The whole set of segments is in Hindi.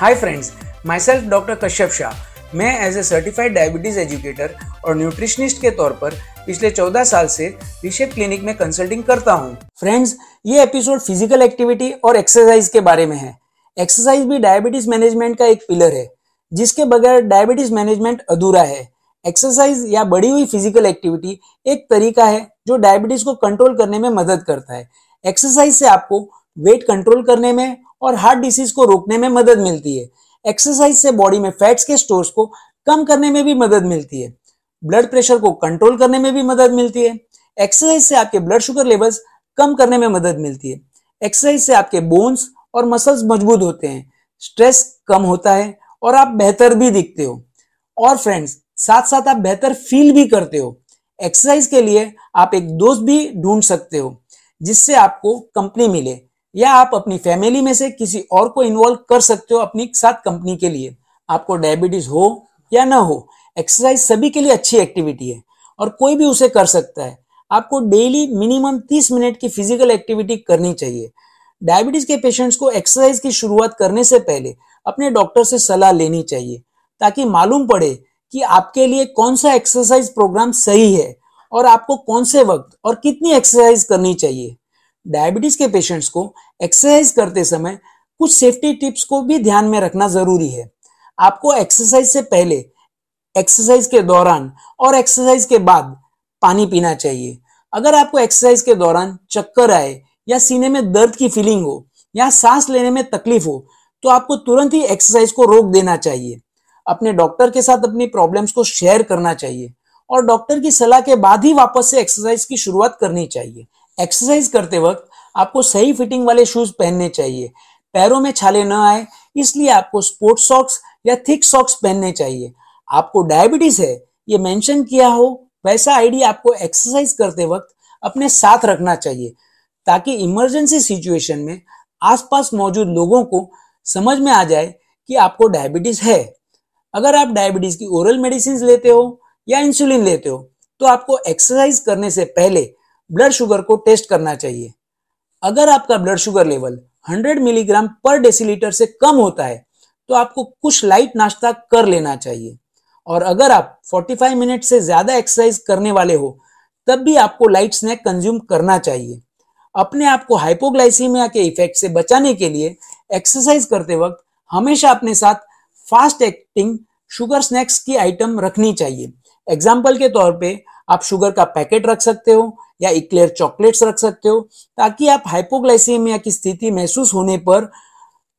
Hi friends myself doctor Kashyap Shah मैं as a certified diabetes educator और न्यूट्रिशनिस्ट के तौर पर पिछले 14 साल से रिशेप क्लिनिक में कंसल्टिंग करता हूँ। फ्रेंड्स ये एपिसोड फ़िज़िकल एक्टिविटी और एक्सरसाइज के बारे में है। एक्सरसाइज भी डायबिटीज़ मैनेजमेंट का एक पिलर है, जिसके बगैर डायबिटीज़ मैनेजमेंट अधूरा है। एक्सरसाइज या बढ़ी हुई फ़िज़िकल एक्टिविटी एक तरीका है जो डायबिटीज़ को कंट्रोल करने में मदद करता है। एक्सरसाइज से आपको वेट कंट्रोल करने में और हार्ट डिसीज को रोकने में मदद मिलती है। एक्सरसाइज से बॉडी में फैट्स के स्टोर्स को कम करने में भी मदद मिलती है। ब्लड प्रेशर को कंट्रोल करने में भी मदद मिलती है। एक्सरसाइज से आपके ब्लड शुगर लेवल्स कम करने में मदद मिलती है। एक्सरसाइज से आपके बोन्स और मसल्स मज़बूत होते हैं। स्ट्रेस कम होता है और आप बेहतर भी दिखते हो। और फ्रेंड्स साथ साथ आप बेहतर फील भी करते हो। एक्सरसाइज के लिए आप एक दोस्त भी ढूंढ सकते हो, जिससे आपको कंपनी मिले। या आप अपनी फैमिली में से किसी और को इन्वॉल्व कर सकते हो अपनी साथ कंपनी के लिए। आपको डायबिटीज़ हो या ना हो एक्सरसाइज सभी के लिए अच्छी एक्टिविटी है और कोई भी उसे कर सकता है। आपको डेली मिनिमम 30 मिनट की फ़िज़िकल एक्टिविटी करनी चाहिए। डायबिटीज़ के पेशेंट्स को एक्सरसाइज की शुरुआत करने से पहले अपने डॉक्टर से सलाह लेनी चाहिए ताकि मालूम पड़े कि आपके लिए कौन सा एक्सरसाइज प्रोग्राम सही है और आपको कौन से वक्त और कितनी एक्सरसाइज करनी चाहिए। डायबिटीज़ के पेशेंट्स को एक्सरसाइज करते समय कुछ सेफ्टी टिप्स को भी ध्यान में रखना ज़रूरी है। आपको एक्सरसाइज से पहले, एक्सरसाइज के दौरान और एक्सरसाइज के बाद पानी पीना चाहिए। अगर आपको एक्सरसाइज के दौरान चक्कर आए या सीने में दर्द की फीलिंग हो या सांस लेने में तकलीफ़ हो तो आपको तुरंत ही एक्सरसाइज को रोक देना चाहिए। अपने डॉक्टर के साथ अपनी प्रॉब्लम्स को शेयर करना चाहिए और डॉक्टर की सलाह के बाद ही वापस से एक्सरसाइज की शुरुआत करनी चाहिए। एक्सरसाइज करते वक्त आपको सही फिटिंग वाले शूज़ पहनने चाहिए। पैरों में छाले न आए, इसलिए आपको स्पोर्ट्स सॉक्स या थिक सॉक्स पहनने चाहिए। आपको डायबिटीज़ है, ये मेंशन किया हो, वैसा आईडी आपको एक्सरसाइज करते वक्त अपने साथ रखना चाहिए, ताकि इमरजेंसी सिचुएशन में आसपास मौजूद लोगों को समझ में आ जाए कि आपको डायबिटीज़ है। अगर आप डायबिटीज़ की ओरल मेडिसिन लेते हो या इंसुलिन लेते हो तो आपको एक्सरसाइज करने से पहले ब्लड शुगर को टेस्ट करना चाहिए। अगर आपका ब्लड शुगर लेवल 100 मिलीग्राम पर डेसीलीटर से कम होता है तो आपको कुछ लाइट नाश्ता कर लेना चाहिए। और अगर आप 45 मिनट से ज़्यादा एक्सरसाइज करने वाले हो, तब भी आपको लाइट स्नैक कंज्यूम करना चाहिए। अपने आप को हाइपोग्लाइसीमिया के इफ़ेक्ट से बचाने के लिए एक्सरसाइज करते वक्त हमेशा अपने साथ फास्ट एक्टिंग शुगर स्नैक्स की आइटम रखनी चाहिए। एग्ज़ाम्पल के तौर पे आप शुगर का पैकेट रख सकते हो या इक्लेयर चॉकलेट्स रख सकते हो, ताकि आप हाइपोग्लाइसीमिया की स्थिति महसूस होने पर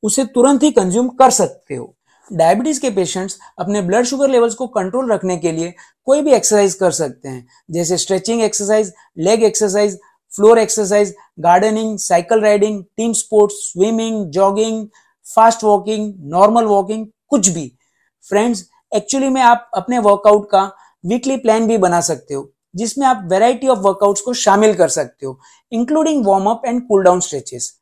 उसे तुरंत ही कंज्यूम कर सकते हो। डायबिटीज़ के पेशेंट्स अपने ब्लड शुगर लेवल्स को कंट्रोल रखने के लिए कोई भी एक्सरसाइज कर सकते हैं, जैसे stretching exercise leg exercise floor exercise gardening cycle riding team sports swimming jogging fast walking normal walking कुछ भी। फ्रेंड्स एक्चुअली में आप अपने वर्कआउट का वीकली प्लान भी बना सकते हो, जिसमें आप वेराइटी ऑफ़ वर्कआउट्स को शामिल कर सकते हो including warm up and cool down stretches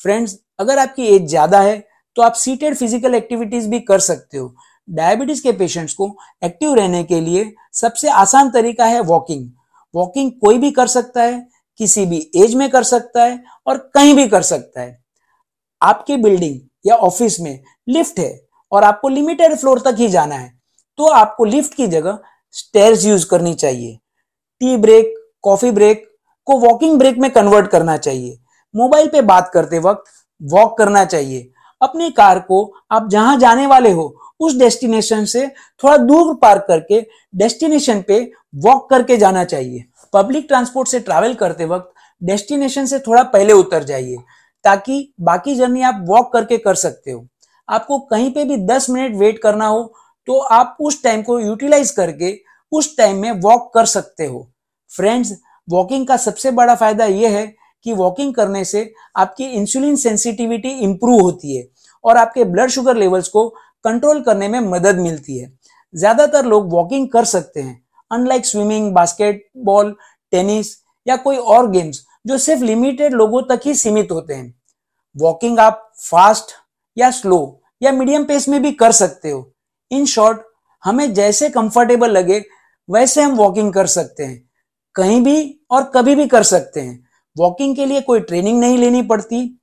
friends अगर आपकी एज ज़्यादा है तो आप सीटेड फ़िज़िकल एक्टिविटीज़ भी कर सकते हो। डायबिटीज़ के पेशेंट्स को एक्टिव रहने के लिए सबसे आसान तरीका है वॉकिंग वॉकिंग कोई भी कर सकता है, किसी भी एज में कर सकता है और कहीं भी कर सकता है। आपके बिल्डिंग या ऑफ़िस में लिफ्ट है और आपको लिमिटेड फ्लोर तक ही जाना है तो आपको लिफ्ट की जगह स्टेयर्स यूज़ करनी चाहिए। टी ब्रेक कॉफ़ी ब्रेक को वॉकिंग ब्रेक में कन्वर्ट करना चाहिए। मोबाइल पे बात करते वक्त वॉक करना चाहिए। अपनी कार को आप जहाँ जाने वाले हो, उस डेस्टिनेशन से थोड़ा दूर पार्क करके डेस्टिनेशन पे वॉक करके जाना चाहिए। पब्लिक ट्रांसपोर्ट से ट्रैवल करते वक्त डेस्टिनेशन से थोड़ा पहले उतर जाइए, ताकि बाकी जर्नी आप वॉक करके कर सकते हो। आपको कहीं पे भी 10 मिनट वेट करना हो तो आप उस टाइम को यूटिलाइज करके उस टाइम में वॉक कर सकते हो। फ्रेंड्स वॉकिंग का सबसे बड़ा फ़ायदा यह है कि वॉकिंग करने से आपकी इंसुलिन सेंसिटिविटी इंप्रूव होती है और आपके ब्लड शुगर लेवल्स को कंट्रोल करने में मदद मिलती है। ज़्यादातर लोग वॉकिंग कर सकते हैं अनलाइक स्विमिंग बास्केटबॉल टेनिस या कोई और गेम्स जो सिर्फ़ लिमिटेड लोगों तक ही सीमित होते हैं। वॉकिंग आप फास्ट या स्लो या मीडियम पेस में भी कर सकते हो। इन शॉर्ट, हमें जैसे कंफर्टेबल लगे, वैसे हम वॉकिंग कर सकते हैं। कहीं भी और कभी भी कर सकते हैं। वॉकिंग के लिए कोई ट्रेनिंग नहीं लेनी पड़ती।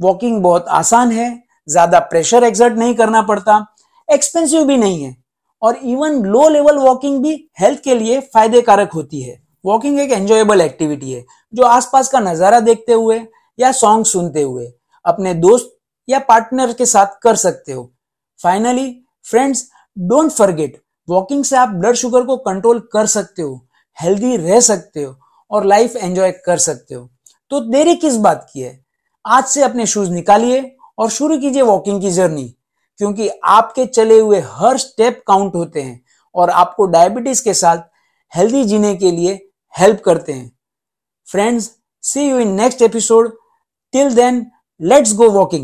वॉकिंग बहुत आसान है। ज़्यादा प्रेशर एक्सर्ट नहीं करना पड़ता। एक्सपेंसिव भी नहीं है। और इवन लो लेवल वॉकिंग भी हेल्थ के लिए फ़ायदे कारक होती है। वॉकिंग एक एंजॉयबल एक्टिविटी है, जो आसपास का नज़ारा देखते हुए या सॉन्ग सुनते हुए अपने दोस्त या पार्टनर के साथ कर सकते हो। Finally friends don't forget walking से आप ब्लड शुगर को कंट्रोल कर सकते हो हेल्दी रह सकते हो और लाइफ एंजॉय कर सकते हो। तो देरी किस बात की है? आज से अपने शूज़ निकालिए और शुरू कीजिए वॉकिंग की जर्नी क्योंकि आपके चले हुए हर स्टेप काउंट होते हैं और आपको डायबिटीज़ के साथ हेल्दी जीने के लिए हेल्प करते हैं। Friends see you in next episode till then let's go walking